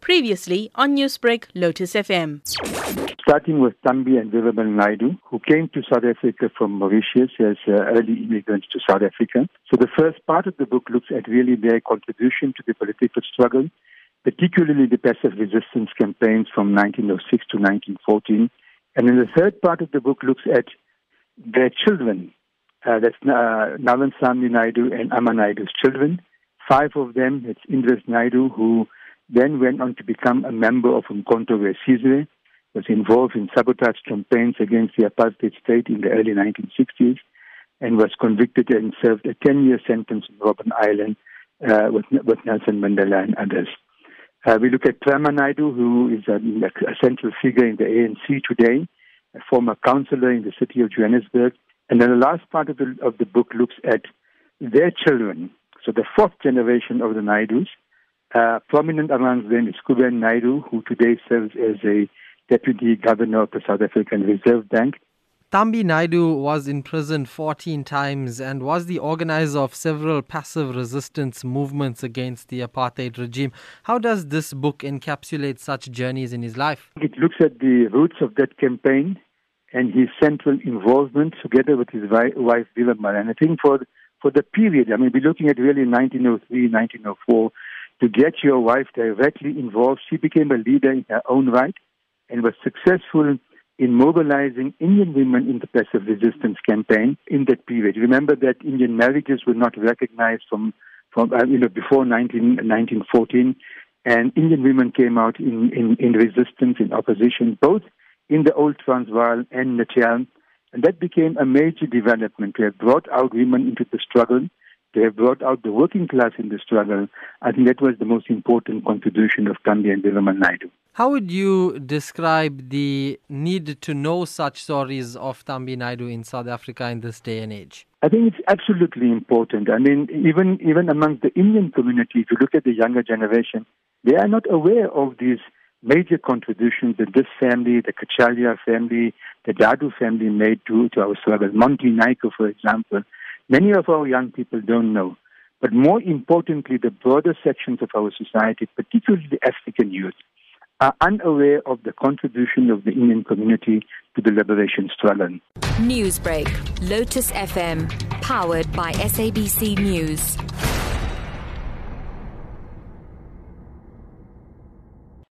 Previously on Newsbreak, Lotus FM. starting with Thambi and Virabel Naidoo, who came to South Africa from Mauritius as uh, early immigrants to South Africa. So the first part of the book looks at really their contribution to the political struggle, particularly the passive resistance campaigns from 1906 to 1914. And then the third part of the book looks at their children. Uh, that's uh, Samni Naidoo and Amma Naidoo's children. Five of them, it's Indres Naidoo, who then went on to become a member of Umkhonto we was involved in sabotage campaigns against the apartheid state in the early 1960s and was convicted and served a 10-year sentence in Robben Island uh, with, with Nelson Mandela and others. Uh, we look at Prema Naidoo, who is a, a, central figure in the ANC today, a former councillor in the city of Johannesburg. And then the last part of the, of the book looks at their children, so the fourth generation of the Naidoos. Uh, prominent amongst them is Kuben Naidoo, who today serves as a deputy governor of the South African Reserve Bank. Thambi Naidoo was in prison 14 times and was the organizer of several passive resistance movements against the apartheid regime. How does this book encapsulate such journeys in his life? It looks at the roots of that campaign and his central involvement together with his wife, Wilma. And I think for, for the period, I mean, we're looking at really 1903, 1904, to get your wife directly involved. She became a leader in her own right and was successful in mobilizing Indian women in the passive resistance campaign in that period. Remember that Indian marriages were not recognized from, from uh, you know, before 19, 1914, and Indian women came out in, in, in resistance, in opposition, both in the old Transvaal and Natal, and that became a major development. We have brought out women into the struggle they have brought out the working class in the struggle. I think that was the most important contribution of Thambi and Virabel Naidoo. How would you describe the need to know such stories of Thambi Naidoo in South Africa in this day and age? I think it's absolutely important. I mean, even even among the Indian community, if you look at the younger generation, they are not aware of these major contributions that this family, the Kachalia family, the Dadoo family made to, to our struggle. Monty Naicker, for example, Many of our young people don't know. But more importantly, the broader sections of our society, particularly the African youth, are unaware of the contribution of the Indian community to the liberation struggle. Newsbreak, Lotus FM, powered by SABC News.